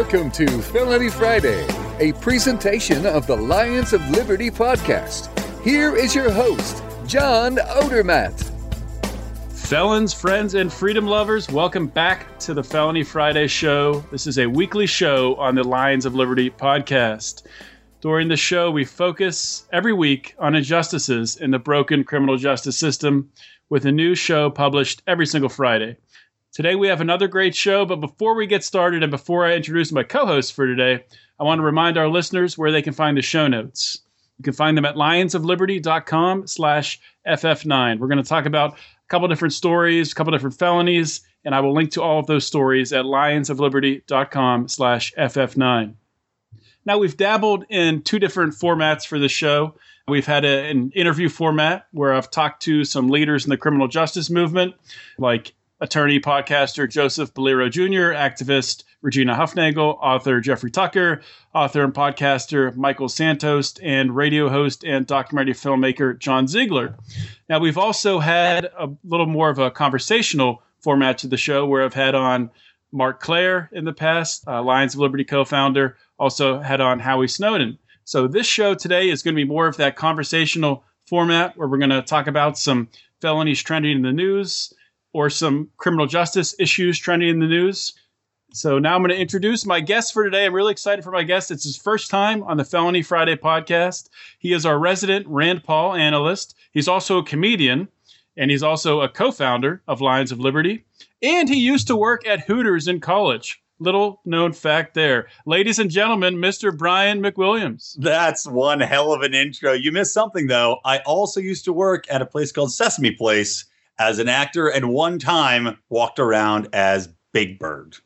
Welcome to Felony Friday, a presentation of the Lions of Liberty podcast. Here is your host, John Odermatt. Felons, friends, and freedom lovers, welcome back to the Felony Friday show. This is a weekly show on the Lions of Liberty podcast. During the show, we focus every week on injustices in the broken criminal justice system with a new show published every single Friday. Today we have another great show, but before we get started and before I introduce my co-host for today, I want to remind our listeners where they can find the show notes. You can find them at lionsofliberty.com slash FF9. We're going to talk about a couple different stories, a couple different felonies, and I will link to all of those stories at lionsofliberty.com slash FF9. Now, we've dabbled in two different formats for the show. We've had a, an interview format where I've talked to some leaders in the criminal justice movement, like attorney podcaster Joseph Bolero Jr., activist Regina Hufnagel, author Jeffrey Tucker, author and podcaster Michael Santos, and radio host and documentary filmmaker John Ziegler. Now, we've also had a little more of a conversational format to the show where I've had on Marc Clair in the past, uh, Lions of Liberty co founder, also had on Howie Snowden. So, this show today is going to be more of that conversational format where we're going to talk about some felonies trending in the news or some criminal justice issues trending in the news. So now I'm going to introduce my guest for today. I'm really excited for my guest. It's his first time on the Felony Friday podcast. He is our resident Rand Paul analyst. He's also a comedian, and he's also a co founder of Lions of Liberty. And he used to work at Hooters in college. Little known fact there. Ladies and gentlemen, Mr. Brian McWilliams. That's one hell of an intro. You missed something, though. I also used to work at a place called Sesame Place as an actor and one time walked around as Big Bird.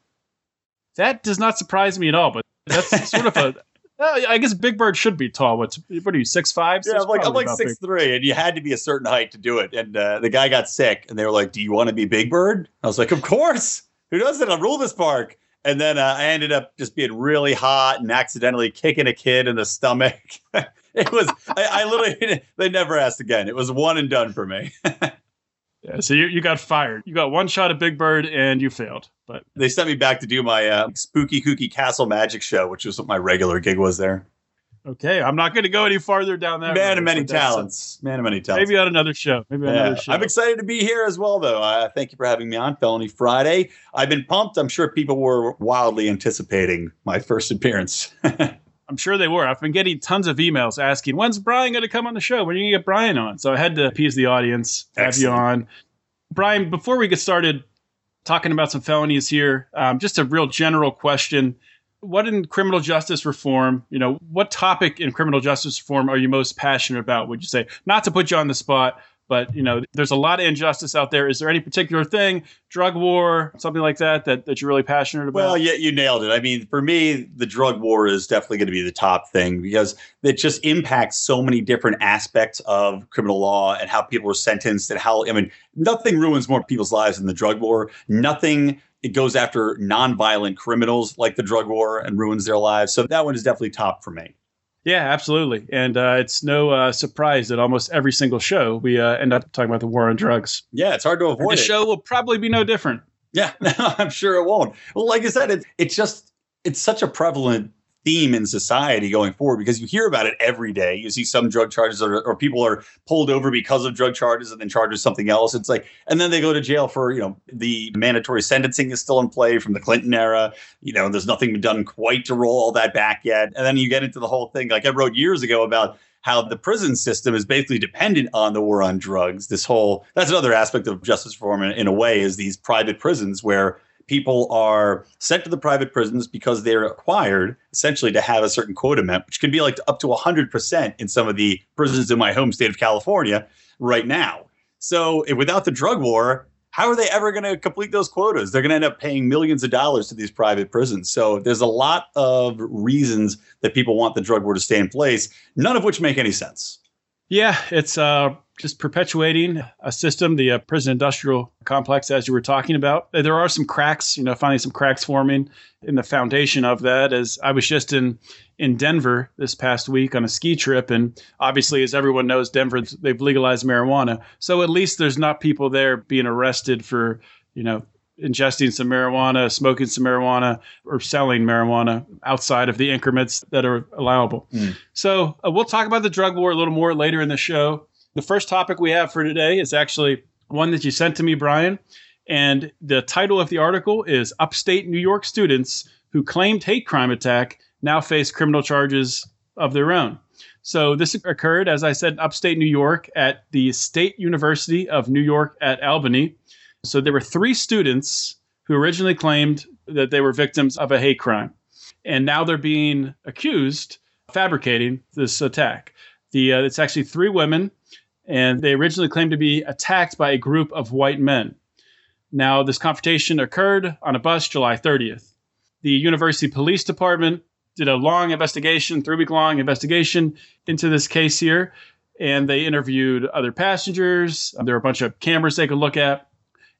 That does not surprise me at all, but that's sort of a. Uh, guess Big Bird should be tall. What's what are you six five? Yeah, I'm like I'm like six big. three, and you had to be a certain height to do it. And uh, the guy got sick, and they were like, "Do you want to be Big Bird?" I was like, "Of course. Who doesn't? I rule this park." And then uh, I ended up just being really hot and accidentally kicking a kid in the stomach. it was I, I literally they never asked again. It was one and done for me. Yeah, so you, you got fired. You got one shot at Big Bird and you failed. But they sent me back to do my uh, spooky kooky castle magic show, which was what my regular gig was there. Okay, I'm not going to go any farther down that. Man road, of many talents. Man of many talents. Maybe on another show. Maybe on yeah. another show. I'm excited to be here as well, though. Uh, thank you for having me on Felony Friday. I've been pumped. I'm sure people were wildly anticipating my first appearance. I'm sure they were. I've been getting tons of emails asking, when's Brian going to come on the show? When are you going to get Brian on? So I had to appease the audience, have Excellent. you on. Brian, before we get started talking about some felonies here, um, just a real general question. What in criminal justice reform, you know, what topic in criminal justice reform are you most passionate about, would you say? Not to put you on the spot, but you know, there's a lot of injustice out there. Is there any particular thing, drug war, something like that, that, that you're really passionate about? Well, yeah, you nailed it. I mean, for me, the drug war is definitely going to be the top thing because it just impacts so many different aspects of criminal law and how people are sentenced and how I mean, nothing ruins more people's lives than the drug war. Nothing it goes after nonviolent criminals like the drug war and ruins their lives. So that one is definitely top for me. Yeah, absolutely. And uh, it's no uh, surprise that almost every single show we uh, end up talking about the war on drugs. Yeah, it's hard to avoid. The it. show will probably be no different. Yeah, I'm sure it won't. Well, like I said, it, it's just it's such a prevalent theme in society going forward because you hear about it every day. You see some drug charges or, or people are pulled over because of drug charges and then charges something else. It's like, and then they go to jail for, you know, the mandatory sentencing is still in play from the Clinton era. You know, there's nothing done quite to roll all that back yet. And then you get into the whole thing, like I wrote years ago about how the prison system is basically dependent on the war on drugs. This whole that's another aspect of justice reform in, in a way is these private prisons where people are sent to the private prisons because they're required essentially to have a certain quota met, which can be like up to 100% in some of the prisons in my home state of California right now. So without the drug war, how are they ever going to complete those quotas? They're going to end up paying millions of dollars to these private prisons. So there's a lot of reasons that people want the drug war to stay in place, none of which make any sense. Yeah, it's uh, just perpetuating a system, the uh, prison industrial complex, as you were talking about. There are some cracks, you know, finding some cracks forming in the foundation of that. As I was just in in Denver this past week on a ski trip, and obviously, as everyone knows, Denver they've legalized marijuana, so at least there's not people there being arrested for, you know, ingesting some marijuana, smoking some marijuana, or selling marijuana outside of the increments that are allowable. Mm. So uh, we'll talk about the drug war a little more later in the show. The first topic we have for today is actually one that you sent to me, Brian. And the title of the article is Upstate New York Students Who Claimed Hate Crime Attack Now Face Criminal Charges of Their Own. So this occurred, as I said, upstate New York at the State University of New York at Albany. So there were three students who originally claimed that they were victims of a hate crime. And now they're being accused of fabricating this attack. The, uh, it's actually three women, and they originally claimed to be attacked by a group of white men. Now, this confrontation occurred on a bus July 30th. The University Police Department did a long investigation, three week long investigation into this case here. And they interviewed other passengers. There were a bunch of cameras they could look at.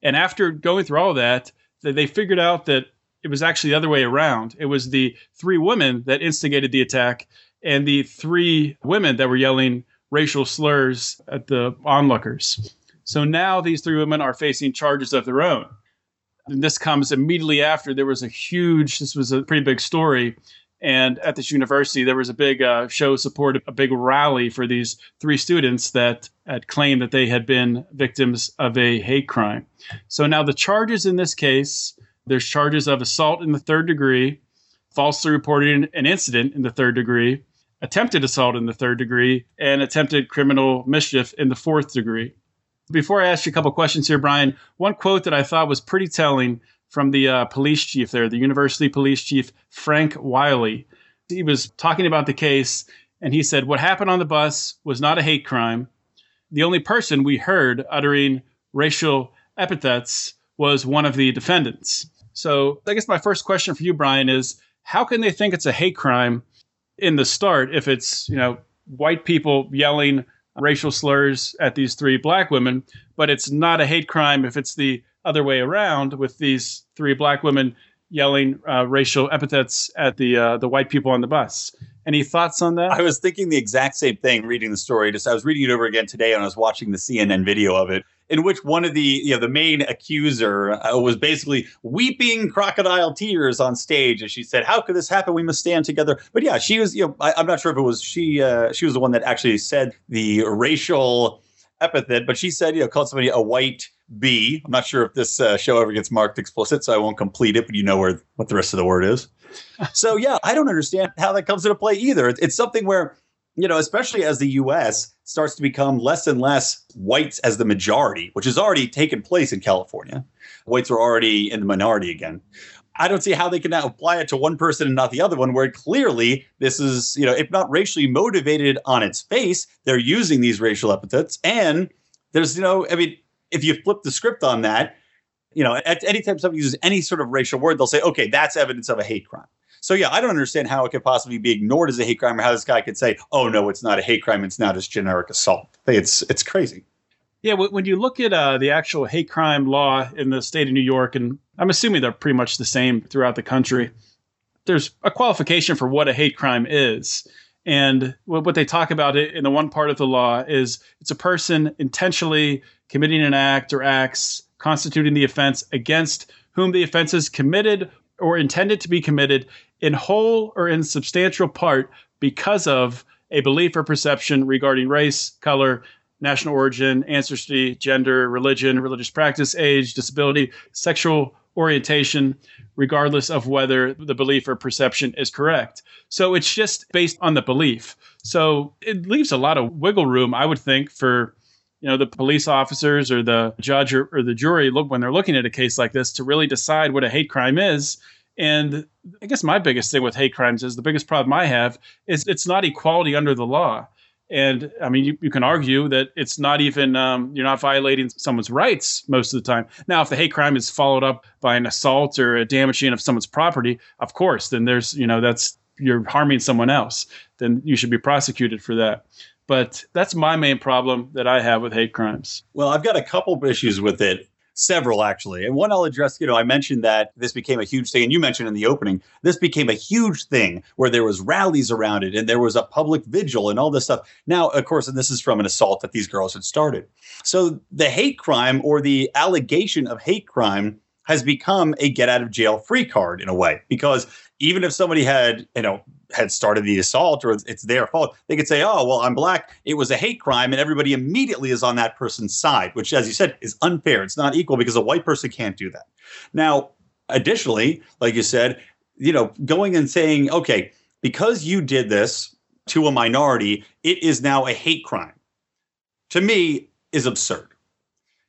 And after going through all that, they figured out that it was actually the other way around. It was the three women that instigated the attack and the three women that were yelling racial slurs at the onlookers. So now these three women are facing charges of their own. And this comes immediately after there was a huge, this was a pretty big story and at this university, there was a big uh, show support, a big rally for these three students that had claimed that they had been victims of a hate crime. So now the charges in this case there's charges of assault in the third degree, falsely reporting an incident in the third degree, attempted assault in the third degree, and attempted criminal mischief in the fourth degree. Before I ask you a couple questions here, Brian, one quote that I thought was pretty telling from the uh, police chief there, the university police chief, Frank Wiley. He was talking about the case, and he said, What happened on the bus was not a hate crime. The only person we heard uttering racial epithets was one of the defendants. So I guess my first question for you, Brian, is how can they think it's a hate crime in the start if it's, you know, white people yelling racial slurs at these three black women, but it's not a hate crime if it's the other way around with these three black women yelling uh, racial epithets at the uh, the white people on the bus. Any thoughts on that? I was thinking the exact same thing reading the story. Just I was reading it over again today, and I was watching the CNN video of it, in which one of the you know the main accuser uh, was basically weeping crocodile tears on stage as she said, "How could this happen? We must stand together." But yeah, she was you know I, am not sure if it was she uh, she was the one that actually said the racial epithet, but she said you know called somebody a white B. I'm not sure if this uh, show ever gets marked explicit, so I won't complete it, but you know where what the rest of the word is. so yeah, I don't understand how that comes into play either. It's something where, you know, especially as the U.S. starts to become less and less whites as the majority, which has already taken place in California. Whites are already in the minority again. I don't see how they can now apply it to one person and not the other one, where clearly this is, you know, if not racially motivated on its face, they're using these racial epithets. And there's, you know, I mean, if you flip the script on that, you know, at any time somebody uses any sort of racial word, they'll say, okay, that's evidence of a hate crime. So yeah, I don't understand how it could possibly be ignored as a hate crime, or how this guy could say, "Oh no, it's not a hate crime; it's not just generic assault." It's it's crazy. Yeah, when you look at uh, the actual hate crime law in the state of New York, and I'm assuming they're pretty much the same throughout the country, there's a qualification for what a hate crime is. And what they talk about it in the one part of the law is it's a person intentionally committing an act or acts constituting the offense against whom the offense is committed or intended to be committed in whole or in substantial part because of a belief or perception regarding race, color, national origin, ancestry, gender, religion, religious practice, age, disability, sexual orientation, regardless of whether the belief or perception is correct. So it's just based on the belief. So it leaves a lot of wiggle room, I would think, for you know the police officers or the judge or, or the jury look when they're looking at a case like this to really decide what a hate crime is. And I guess my biggest thing with hate crimes is the biggest problem I have is it's not equality under the law. And I mean, you, you can argue that it's not even, um, you're not violating someone's rights most of the time. Now, if the hate crime is followed up by an assault or a damaging of someone's property, of course, then there's, you know, that's, you're harming someone else. Then you should be prosecuted for that. But that's my main problem that I have with hate crimes. Well, I've got a couple issues with it several actually. And one I'll address, you know, I mentioned that this became a huge thing, and you mentioned in the opening, this became a huge thing where there was rallies around it and there was a public vigil and all this stuff. Now, of course, and this is from an assault that these girls had started. So the hate crime or the allegation of hate crime has become a get out of jail free card in a way because even if somebody had, you know, had started the assault or it's their fault, they could say, "Oh, well, I'm black. It was a hate crime," and everybody immediately is on that person's side, which, as you said, is unfair. It's not equal because a white person can't do that. Now, additionally, like you said, you know, going and saying, "Okay, because you did this to a minority, it is now a hate crime." To me, is absurd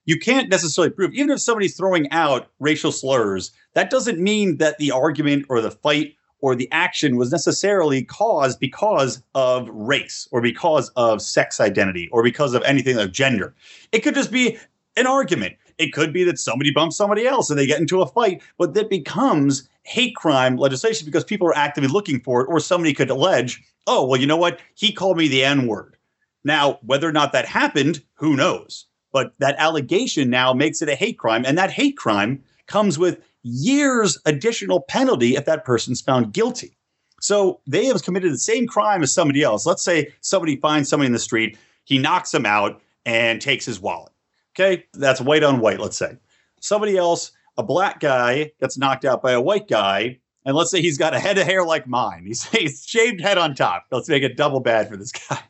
you can't necessarily prove, even if somebody's throwing out racial slurs, that doesn't mean that the argument or the fight or the action was necessarily caused because of race or because of sex identity or because of anything like gender. It could just be an argument. It could be that somebody bumps somebody else and they get into a fight, but that becomes hate crime legislation because people are actively looking for it, or somebody could allege, oh, well, you know what? He called me the N word. Now, whether or not that happened, who knows? But that allegation now makes it a hate crime. And that hate crime comes with years additional penalty if that person's found guilty. So they have committed the same crime as somebody else. Let's say somebody finds somebody in the street, he knocks him out and takes his wallet. Okay, that's white on white, let's say. Somebody else, a black guy, gets knocked out by a white guy. And let's say he's got a head of hair like mine. He's, he's shaved head on top. Let's make it double bad for this guy.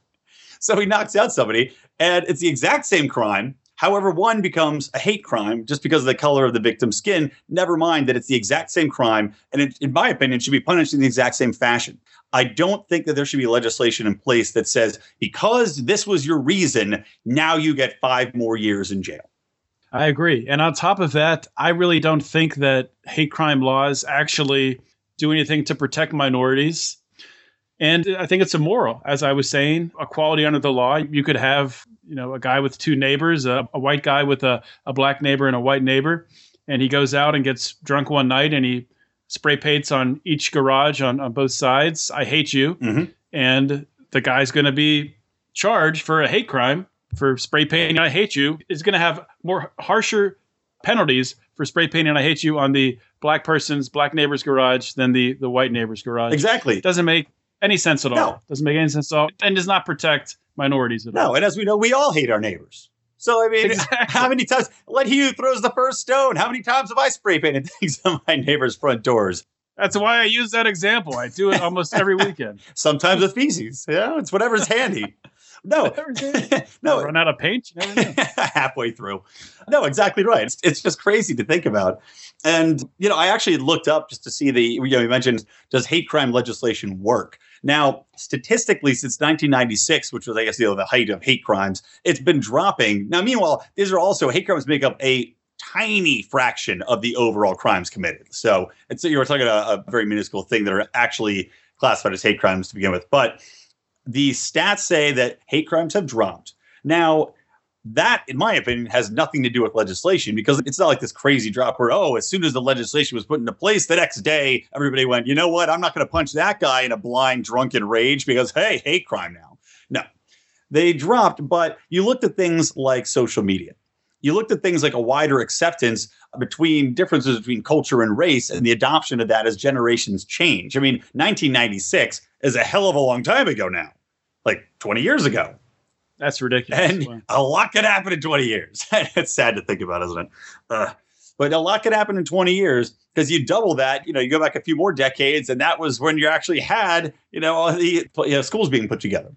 So he knocks out somebody, and it's the exact same crime. However, one becomes a hate crime just because of the color of the victim's skin, never mind that it's the exact same crime. And it, in my opinion, should be punished in the exact same fashion. I don't think that there should be legislation in place that says, because this was your reason, now you get five more years in jail. I agree. And on top of that, I really don't think that hate crime laws actually do anything to protect minorities. And I think it's immoral. As I was saying, equality under the law. You could have, you know, a guy with two neighbors, a, a white guy with a, a black neighbor and a white neighbor, and he goes out and gets drunk one night and he spray paints on each garage on, on both sides. I hate you. Mm-hmm. And the guy's going to be charged for a hate crime for spray painting I hate you is going to have more harsher penalties for spray painting I hate you on the black person's black neighbor's garage than the the white neighbor's garage. Exactly. It doesn't make any sense at all. No. Doesn't make any sense at all, and does not protect minorities at no, all. No, and as we know, we all hate our neighbors. So I mean, exactly. how many times? Let he who throws the first stone. How many times have I spray painted things on my neighbor's front doors? That's why I use that example. I do it almost every weekend. Sometimes with feces. Yeah, it's whatever's handy. No, no, run out of paint. halfway through. No, exactly right. It's, it's just crazy to think about. And you know, I actually looked up just to see the. You know, you mentioned does hate crime legislation work? Now, statistically, since 1996, which was, I guess, you know, the height of hate crimes, it's been dropping. Now, meanwhile, these are also hate crimes make up a tiny fraction of the overall crimes committed. So it's you were talking about a, a very minuscule thing that are actually classified as hate crimes to begin with. But the stats say that hate crimes have dropped. Now, that, in my opinion, has nothing to do with legislation because it's not like this crazy drop where, oh, as soon as the legislation was put into place, the next day, everybody went, you know what? I'm not going to punch that guy in a blind, drunken rage because, hey, hate crime now. No, they dropped, but you looked at things like social media. You looked at things like a wider acceptance between differences between culture and race and the adoption of that as generations change. I mean, 1996 is a hell of a long time ago now, like 20 years ago. That's ridiculous. And a lot could happen in 20 years. it's sad to think about, isn't it? Uh, but a lot could happen in 20 years because you double that, you know, you go back a few more decades, and that was when you actually had, you know, all the you know, schools being put together.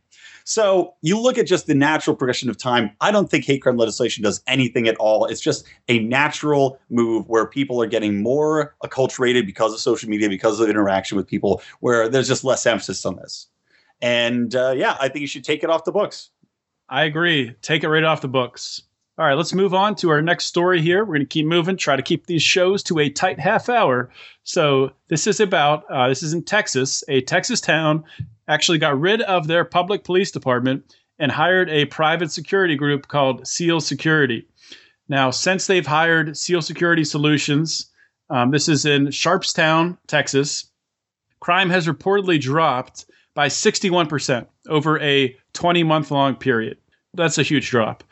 So you look at just the natural progression of time. I don't think hate crime legislation does anything at all. It's just a natural move where people are getting more acculturated because of social media, because of interaction with people, where there's just less emphasis on this. And uh, yeah, I think you should take it off the books. I agree. Take it right off the books. All right, let's move on to our next story here. We're going to keep moving, try to keep these shows to a tight half hour. So, this is about uh, this is in Texas. A Texas town actually got rid of their public police department and hired a private security group called SEAL Security. Now, since they've hired SEAL Security Solutions, um, this is in Sharpstown, Texas, crime has reportedly dropped by 61% over a 20 month long period. That's a huge drop.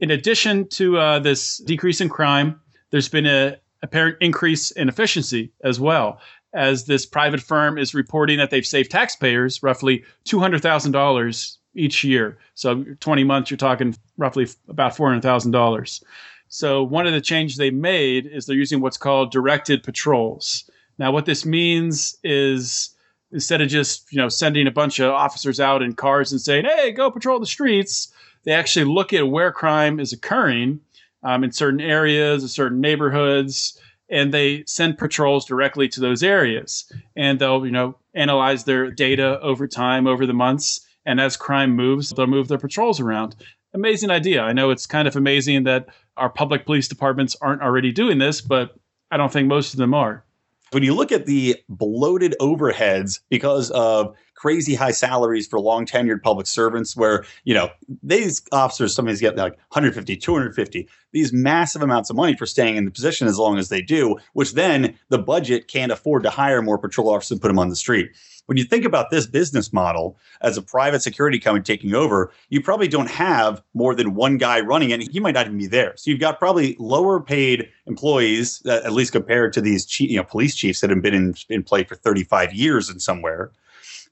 In addition to uh, this decrease in crime, there's been a apparent increase in efficiency as well, as this private firm is reporting that they've saved taxpayers roughly $200,000 each year. So 20 months, you're talking roughly about $400,000. So one of the changes they made is they're using what's called directed patrols. Now, what this means is instead of just you know sending a bunch of officers out in cars and saying, "Hey, go patrol the streets," they actually look at where crime is occurring um, in certain areas, in certain neighborhoods, and they send patrols directly to those areas. And they'll you know analyze their data over time, over the months, and as crime moves, they'll move their patrols around. Amazing idea. I know it's kind of amazing that our public police departments aren't already doing this, but I don't think most of them are. When you look at the bloated overheads because of crazy high salaries for long tenured public servants where you know these officers somebody's getting like 150 250 these massive amounts of money for staying in the position as long as they do which then the budget can't afford to hire more patrol officers and put them on the street when you think about this business model as a private security company taking over, you probably don't have more than one guy running it. He might not even be there. So you've got probably lower paid employees, uh, at least compared to these you know, police chiefs that have been in, in play for 35 years in somewhere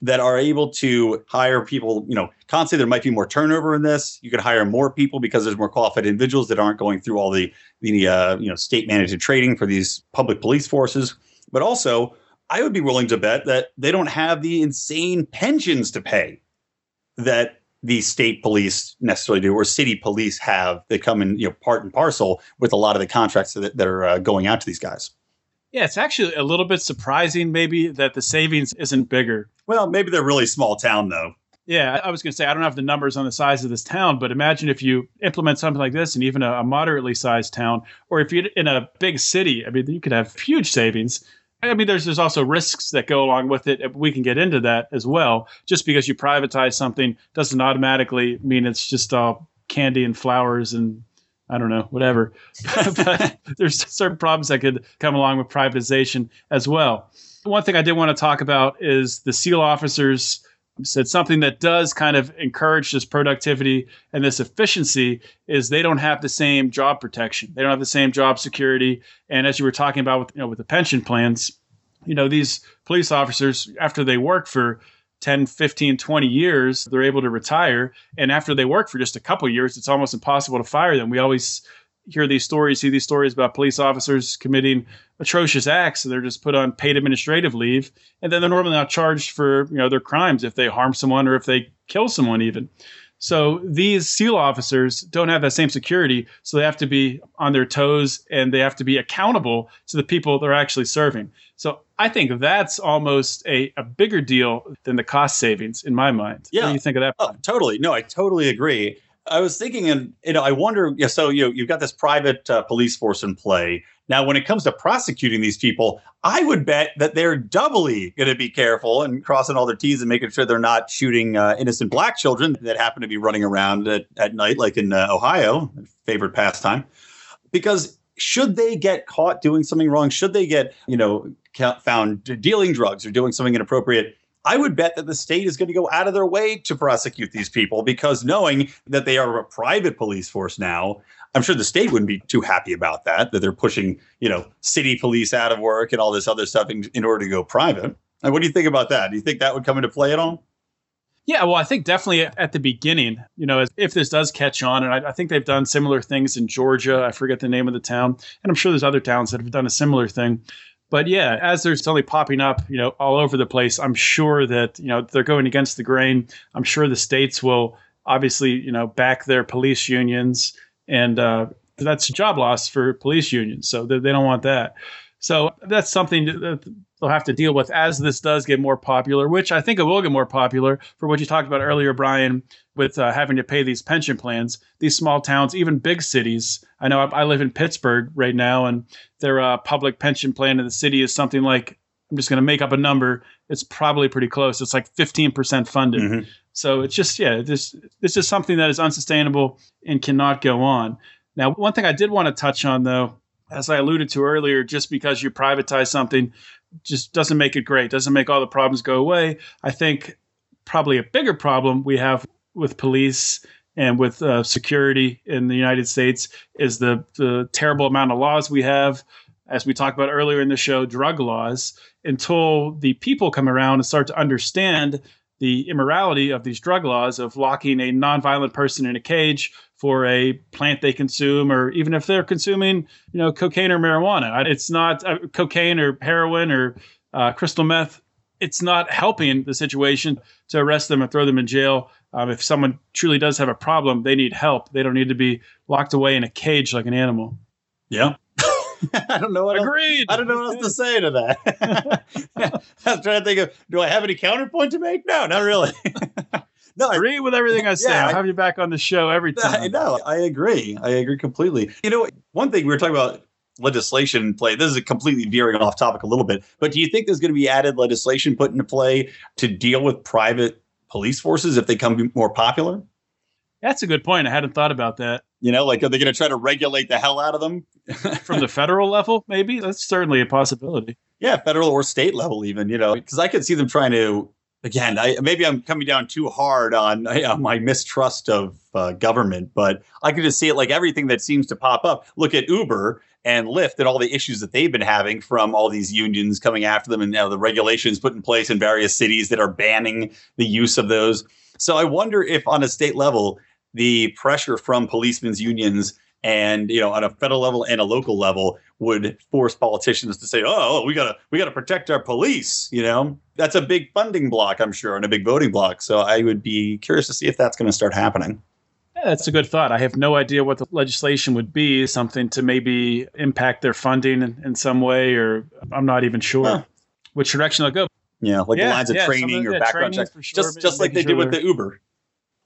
that are able to hire people, you know, constantly there might be more turnover in this. You could hire more people because there's more qualified individuals that aren't going through all the, the uh, you know, state managed training for these public police forces. But also, I would be willing to bet that they don't have the insane pensions to pay that the state police necessarily do or city police have that come in you know part and parcel with a lot of the contracts that, that are uh, going out to these guys. Yeah it's actually a little bit surprising maybe that the savings isn't bigger. Well maybe they're really small town though. Yeah i was going to say i don't have the numbers on the size of this town but imagine if you implement something like this in even a, a moderately sized town or if you're in a big city i mean you could have huge savings I mean, there's there's also risks that go along with it. We can get into that as well. Just because you privatize something doesn't automatically mean it's just all candy and flowers and I don't know, whatever. but there's certain problems that could come along with privatization as well. One thing I did want to talk about is the SEAL officers said something that does kind of encourage this productivity and this efficiency is they don't have the same job protection. They don't have the same job security. And as you were talking about with you know with the pension plans, you know, these police officers after they work for 10, 15, 20 years, they're able to retire. And after they work for just a couple years, it's almost impossible to fire them. We always hear these stories, see these stories about police officers committing atrocious acts. So they're just put on paid administrative leave, and then they're normally not charged for you know their crimes if they harm someone or if they kill someone even. So these SEAL officers don't have that same security, so they have to be on their toes and they have to be accountable to the people they're actually serving. So I think that's almost a, a bigger deal than the cost savings in my mind. Yeah. What do you think of that? Oh, totally. No, I totally agree. I was thinking, and you know, I wonder. Yeah, so you know, you've got this private uh, police force in play now. When it comes to prosecuting these people, I would bet that they're doubly going to be careful and crossing all their T's and making sure they're not shooting uh, innocent black children that happen to be running around at, at night, like in uh, Ohio, favorite pastime. Because should they get caught doing something wrong, should they get you know found dealing drugs or doing something inappropriate, I would bet that the state is going to go out of their way to prosecute these people because knowing that they are a private police force now, I'm sure the state wouldn't be too happy about that, that they're pushing, you know, city police out of work and all this other stuff in, in order to go private. And what do you think about that? Do you think that would come into play at all? Yeah, well, I think definitely at the beginning, you know, if this does catch on, and I, I, think they've done similar things in Georgia. I forget the name of the town, and I'm sure there's other towns that have done a similar thing but yeah, as they're only popping up, you know, all over the place, I'm sure that, you know, they're going against the grain. I'm sure the states will obviously, you know, back their police unions and uh, that's job loss for police unions. So they, they don't want that. So that's something that they'll have to deal with as this does get more popular, which I think it will get more popular for what you talked about earlier, Brian, with uh, having to pay these pension plans. These small towns, even big cities. I know I, I live in Pittsburgh right now, and their uh, public pension plan in the city is something like I'm just going to make up a number. It's probably pretty close. It's like 15% funded. Mm-hmm. So it's just yeah, this this is something that is unsustainable and cannot go on. Now, one thing I did want to touch on though, as I alluded to earlier, just because you privatize something just doesn't make it great, doesn't make all the problems go away. I think probably a bigger problem we have with police and with uh, security in the United States is the, the terrible amount of laws we have. As we talked about earlier in the show, drug laws, until the people come around and start to understand the immorality of these drug laws of locking a nonviolent person in a cage for a plant they consume, or even if they're consuming, you know, cocaine or marijuana. It's not uh, cocaine or heroin or uh, crystal meth. It's not helping the situation to arrest them and throw them in jail. Um, if someone truly does have a problem, they need help. They don't need to be locked away in a cage like an animal. Yeah. I don't know what Agreed. Else, I don't know what else to say to that. I was trying to think of do I have any counterpoint to make? No, not really. No, agree with everything I say. Yeah, I'll have you back on the show every time. I, no, I agree. I agree completely. You know, one thing we were talking about legislation play. This is completely veering off topic a little bit, but do you think there's going to be added legislation put into play to deal with private police forces if they come more popular? That's a good point. I hadn't thought about that. You know, like are they going to try to regulate the hell out of them from the federal level? Maybe that's certainly a possibility. Yeah, federal or state level, even. You know, because I could see them trying to. Again, I, maybe I'm coming down too hard on, my mistrust of uh, government, but I could just see it like everything that seems to pop up. Look at Uber and Lyft and all the issues that they've been having from all these unions coming after them and now the regulations put in place in various cities that are banning the use of those. So I wonder if on a state level the pressure from policemen's unions and you know on a federal level and a local level would force politicians to say oh we gotta we gotta protect our police you know? That's a big funding block i'm sure and a big voting block. So i would be curious to see if that's going to start happening. Yeah, that's a good thought. I have no idea what the legislation would be something to maybe impact their funding in, in some way or i'm not even sure huh. which direction they'll go. Yeah like yeah, the lines of yeah, training or background checks sure, just just like they sure did with the uber.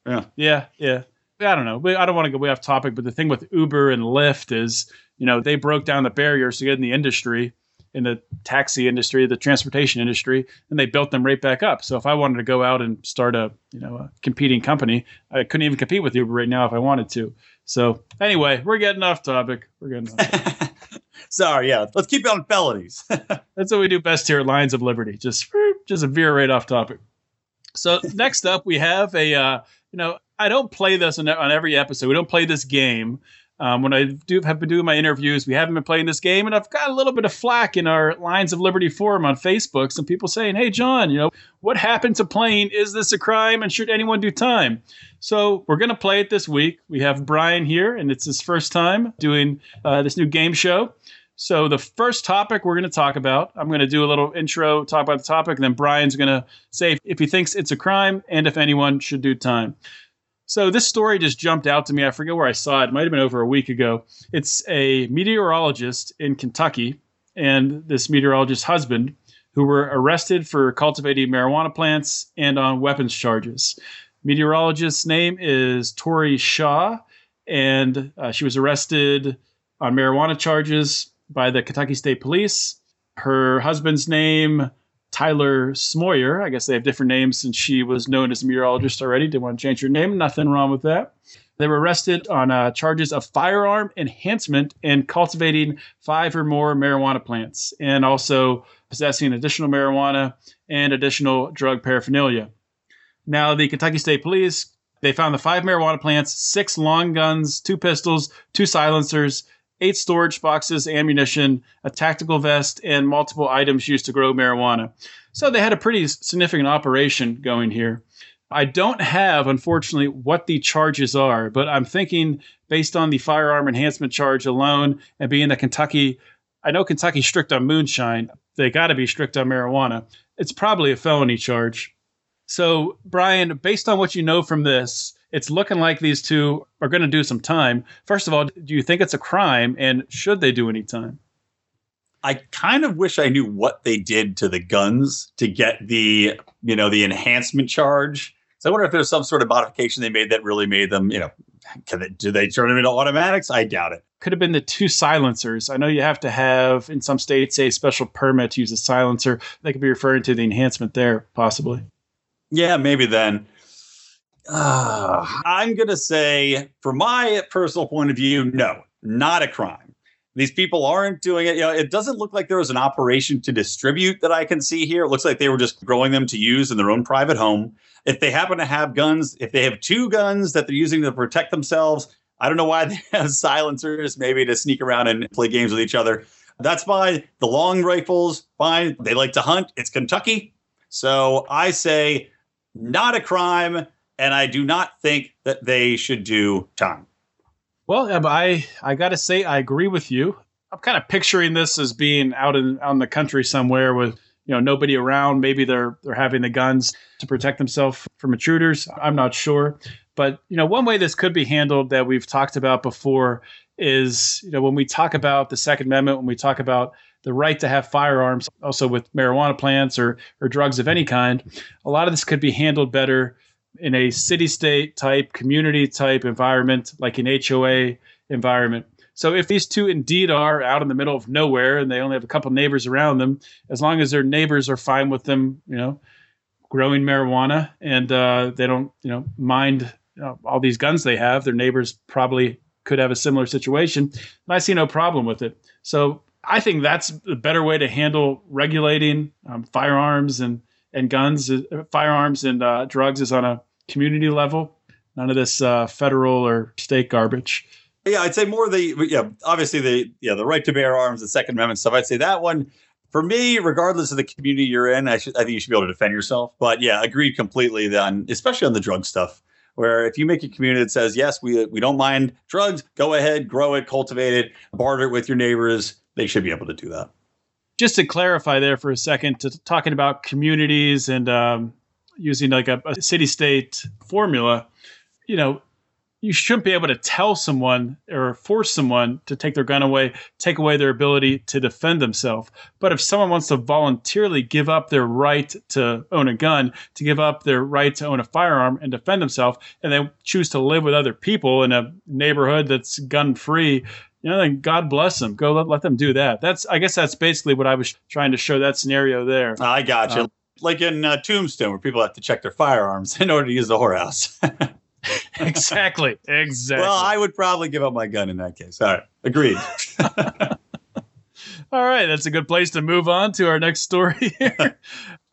Yeah. Yeah yeah I don't know. I don't want to go way off topic, but the thing with Uber and Lyft is, you know, they broke down the barriers to get in the industry, in the taxi industry, the transportation industry, and they built them right back up. So if I wanted to go out and start a, you know, a competing company, I couldn't even compete with Uber right now if I wanted to. So anyway, we're getting off topic. We're getting off topic. Sorry, yeah. Let's keep on felonies. That's what we do best here at Lions of Liberty. Just just a veer right off topic. So next up, we have a uh, you know I don't play this on, every episode. We don't play this game. Um, when I do have been doing my interviews, we haven't been playing this game, and I've got a little bit of flack in our Lions of Liberty forum on Facebook. Some people saying, "Hey, John, you know what happened to playing? Is this a crime? And should anyone do time?" So we're gonna play it this week. We have Brian here, and it's his first time doing uh, this new game show. So the first topic we're going to talk about, I'm going to do a little intro, talk about the topic, and then Brian's going to say if he thinks it's a crime and if anyone should do time. So this story just jumped out to me. I forget where I saw it. It might have been over a week ago. It's a meteorologist in Kentucky and this meteorologist's husband who were arrested for cultivating marijuana plants and on weapons charges. Meteorologist's name is Tori Shaw, and uh, she was arrested on marijuana charges by the Kentucky State Police. Her husband's name Tyler Smoyer. I guess they have different names since she was known as a meteorologist already. Didn't want to change her name. Nothing wrong with that. They were arrested on uh, charges of firearm enhancement and cultivating five or more marijuana plants, and also possessing additional marijuana and additional drug paraphernalia. Now, the Kentucky State Police they found the five marijuana plants, six long guns, two pistols, two silencers, eight storage boxes, ammunition, a tactical vest, and multiple items used to grow marijuana. So they had a pretty significant operation going here. I don't have, unfortunately, what the charges are, but I'm thinking based on the firearm enhancement charge alone and being that Kentucky, I know Kentucky's strict on moonshine, they got to be strict on marijuana. It's probably a felony charge. So, Brian, based on what you know from this, it's looking like these two are going to do some time. First of all, do you think it's a crime and should they do any time? I kind of wish I knew what they did to the guns to get the, you know, the enhancement charge. So I wonder if there's some sort of modification they made that really made them, you know, they, do they turn them into automatics? I doubt it. Could have been the two silencers. I know you have to have in some states a special permit to use a silencer. They could be referring to the enhancement there, possibly. Yeah, maybe then. Uh, I'm going to say, from my personal point of view, no, not a crime. These people aren't doing it. You know, it doesn't look like there was an operation to distribute that I can see here. It looks like they were just growing them to use in their own private home. If they happen to have guns, if they have two guns that they're using to protect themselves, I don't know why they have silencers, maybe to sneak around and play games with each other. That's fine. The long rifles, fine. They like to hunt. It's Kentucky. So I say not a crime and I do not think that they should do time. Well, I I got to say I agree with you. I'm kind of picturing this as being out in out in the country somewhere with you know nobody around. Maybe they're they're having the guns to protect themselves from intruders. I'm not sure, but you know one way this could be handled that we've talked about before is you know when we talk about the Second Amendment, when we talk about the right to have firearms, also with marijuana plants or or drugs of any kind, a lot of this could be handled better in a city state type, community type environment, like an HOA environment. So if these two indeed are out in the middle of nowhere and they only have a couple neighbors around them, as long as their neighbors are fine with them, you know, growing marijuana and uh, they don't, you know, mind you know, all these guns they have, their neighbors probably could have a similar situation. And I see no problem with it. So I think that's a better way to handle regulating um, firearms and and guns, uh, firearms and uh, drugs is on a community level. None of this uh, federal or state garbage. Yeah, I'd say more the yeah, obviously the yeah the right to bear arms, the Second Amendment stuff. I'd say that one for me, regardless of the community you're in, I, should, I think you should be able to defend yourself. But yeah, agreed completely. Then, especially on the drug stuff, where if you make a community that says yes, we we don't mind drugs, go ahead, grow it, cultivate it, barter it with your neighbors, they should be able to do that just to clarify there for a second, to talking about communities and um, using like a, a city state formula, you know, you shouldn't be able to tell someone or force someone to take their gun away, take away their ability to defend themselves. But if someone wants to voluntarily give up their right to own a gun, to give up their right to own a firearm and defend themselves, and they choose to live with other people in a neighborhood that's gun free, you know, then God bless them. Go let, let them do that. That's I guess that's basically what I was trying to show that scenario there. I got you. Um, like in uh, Tombstone, where people have to check their firearms in order to use the whorehouse. exactly. Exactly. Well, I would probably give up my gun in that case. All right. Agreed. All right. That's a good place to move on to our next story. here.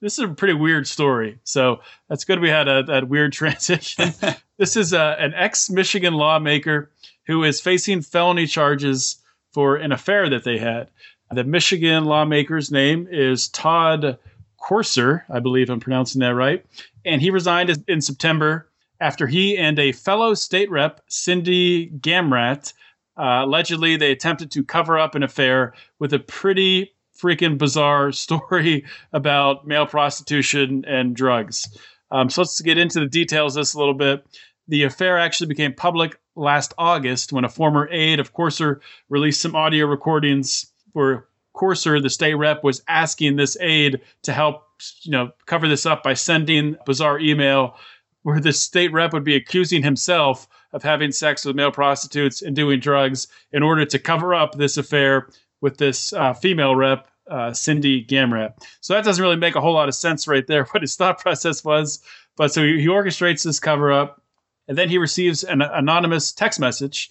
this is a pretty weird story. So that's good we had a, that weird transition. this is a, uh, an ex Michigan lawmaker who is facing felony charges for an affair that they had. The Michigan lawmaker's name is Todd Courser, I believe I'm pronouncing that right. And he resigned in September after he and a fellow state rep, Cindy Gamrat, uh, allegedly they attempted to cover up an affair with a pretty freaking bizarre story about male prostitution and drugs. Um, so let's get into the details of this a little bit. The affair actually became public last August when a former aide of Courser released some audio recordings where Courser, the state rep, was asking this aide to help, you know, cover this up by sending bizarre email where the state rep would be accusing himself of having sex with male prostitutes and doing drugs in order to cover up this affair with this uh, female rep, uh, Cindy Gamrat. So that doesn't really make a whole lot of sense right there, what his thought process was. But so he, he orchestrates this cover up. And then he receives an anonymous text message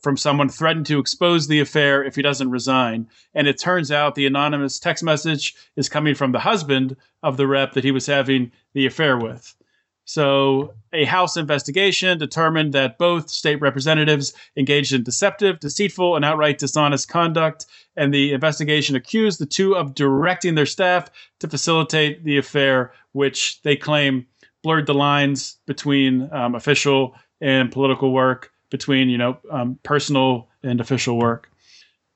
from someone threatened to expose the affair if he doesn't resign. And it turns out the anonymous text message is coming from the husband of the rep that he was having the affair with. So, a House investigation determined that both state representatives engaged in deceptive, deceitful, and outright dishonest conduct. And the investigation accused the two of directing their staff to facilitate the affair, which they claim blurred the lines between um, official and political work, between you know um, personal and official work.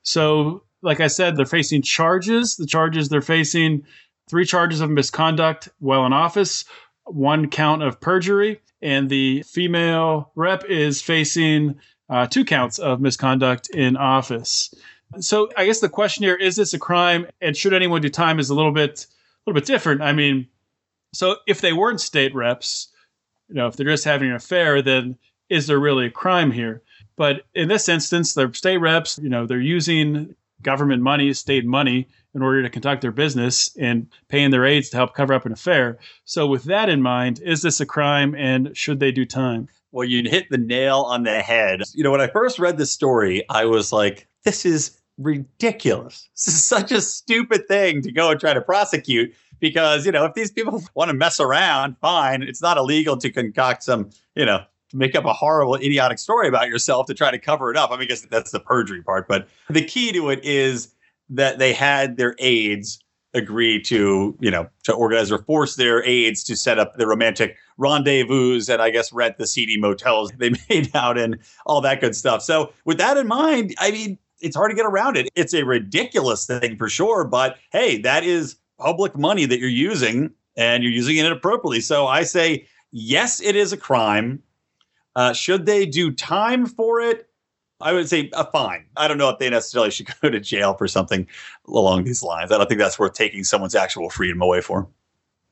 So, like I said, they're facing charges. The charges they're facing three charges of misconduct while in office, one count of perjury, and the female rep is facing uh, two counts of misconduct in office. So, I guess the question here is this a crime, and should anyone do time? Is a little bit a little bit different. I mean, so if they weren't state reps, you know, if they're just having an affair, then is there really a crime here? But in this instance, they're state reps, you know, they're using government money, state money, in order to conduct their business and paying their aides to help cover up an affair. So, with that in mind, is this a crime and should they do time? Well, you hit the nail on the head. You know, when I first read this story, I was like, this is ridiculous. This is such a stupid thing to go and try to prosecute because you know if these people want to mess around, fine. It's not illegal to concoct some, you know, to make up a horrible, idiotic story about yourself to try to cover it up. I mean, I guess that's the perjury part, but the key to it is that they had their aides agree to, you know, to organize or force their aides to set up the romantic rendezvous and I guess rent the seedy motels they made out and all that good stuff. So, with that in mind, I mean, it's hard to get around it. It's a ridiculous thing for sure, but hey, that is public money that you're using and you're using it appropriately. So, I say, yes, it is a crime. Uh, should they do time for it? I would say a fine. I don't know if they necessarily should go to jail for something along these lines. I don't think that's worth taking someone's actual freedom away for.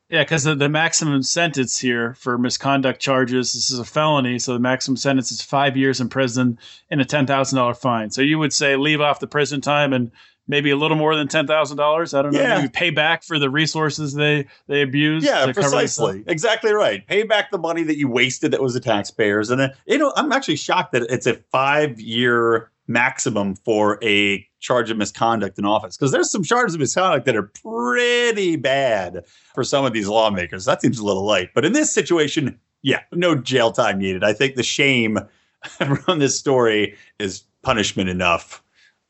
Yeah, because the, the, maximum sentence here for misconduct charges, this is a felony, so the maximum sentence is five years in prison and a ten thousand dollar fine. So you would say leave off the prison time and maybe a little more than ten thousand dollars. I don't know. Yeah. Maybe pay back for the resources they they abused. Yeah, precisely. Exactly right. Pay back the money that you wasted that was the taxpayers. And then you know, I'm actually shocked that it's a five year maximum for a charge of misconduct in office because there's some charges of misconduct that are pretty bad for some of these lawmakers. That seems a little light. But in this situation, yeah, no jail time needed. I think the shame from this story is punishment enough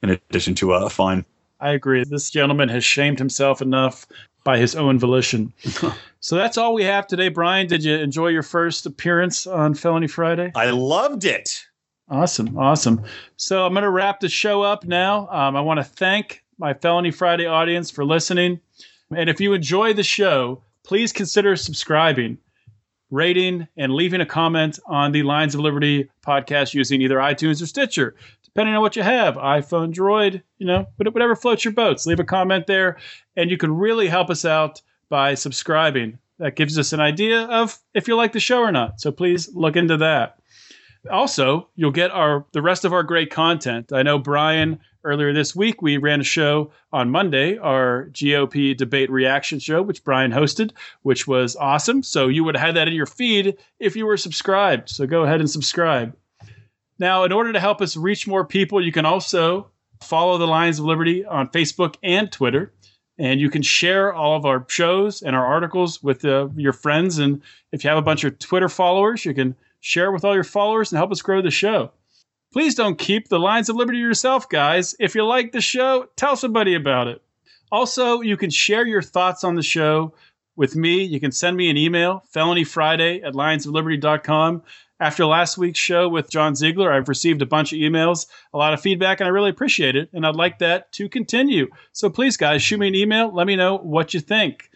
in addition to a fine. I agree. This gentleman has shamed himself enough by his own volition. so that's all we have today. Brian, did you enjoy your first appearance on Felony Friday? I loved it. Awesome. Awesome. So I'm going to wrap the show up now. Um, I want to thank my Felony Friday audience for listening. And if you enjoy the show, please consider subscribing, rating, and leaving a comment on the Lions of Liberty podcast using either iTunes or Stitcher depending on what you have iphone droid you know whatever floats your boats leave a comment there and you can really help us out by subscribing. That gives us an idea of if you like the show or not so please look into that. Also you'll get our the rest of our great content. I know brian earlier this week we ran a show on monday our gop debate reaction show which brian hosted which was awesome. So you would have had that in your feed if you were subscribed. So go ahead and subscribe now, in order to help us reach more people, you can also follow the Lions of Liberty on Facebook and Twitter. And you can share all of our shows and our articles with uh, your friends. And if you have a bunch of Twitter followers, you can share with all your followers and help us grow the show. Please don't keep the Lions of Liberty yourself, guys. If you like the show, tell somebody about it. Also, you can share your thoughts on the show with me. You can send me an email, felonyfriday at lionsofliberty.com after last week's show with John Ziegler, I've received a bunch of emails, a lot of feedback, and I really appreciate it. And I'd like that to continue. So please, guys, shoot me an email. Let me know what you think.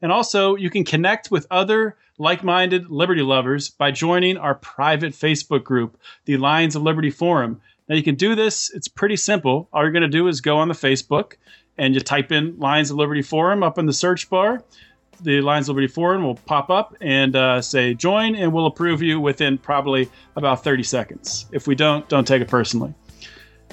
And also, you can connect with other like minded Liberty lovers by joining our private Facebook group, the Lions of Liberty Forum. Now, you can do this, it's pretty simple. All you're going to do is go on the Facebook and you type in Lions of Liberty Forum up in the search bar the Lions of Liberty Forum will pop up and uh, say join, and we'll approve you within probably about 30 seconds. If we don't, don't take it personally.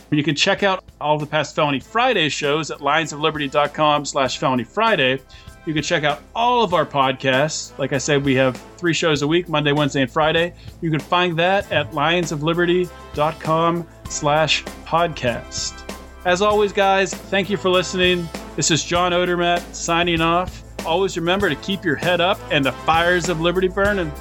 You can check out all the past Felony Friday shows at lionsofliberty.com slash felony Friday. You can check out all of our podcasts. Like I said, we have three shows a week, Monday, Wednesday, and Friday. You can find that at lionsofliberty.com slash podcast. As always, guys, thank you for listening. This is John Odermatt signing off. Always remember to keep your head up and the fires of liberty burning.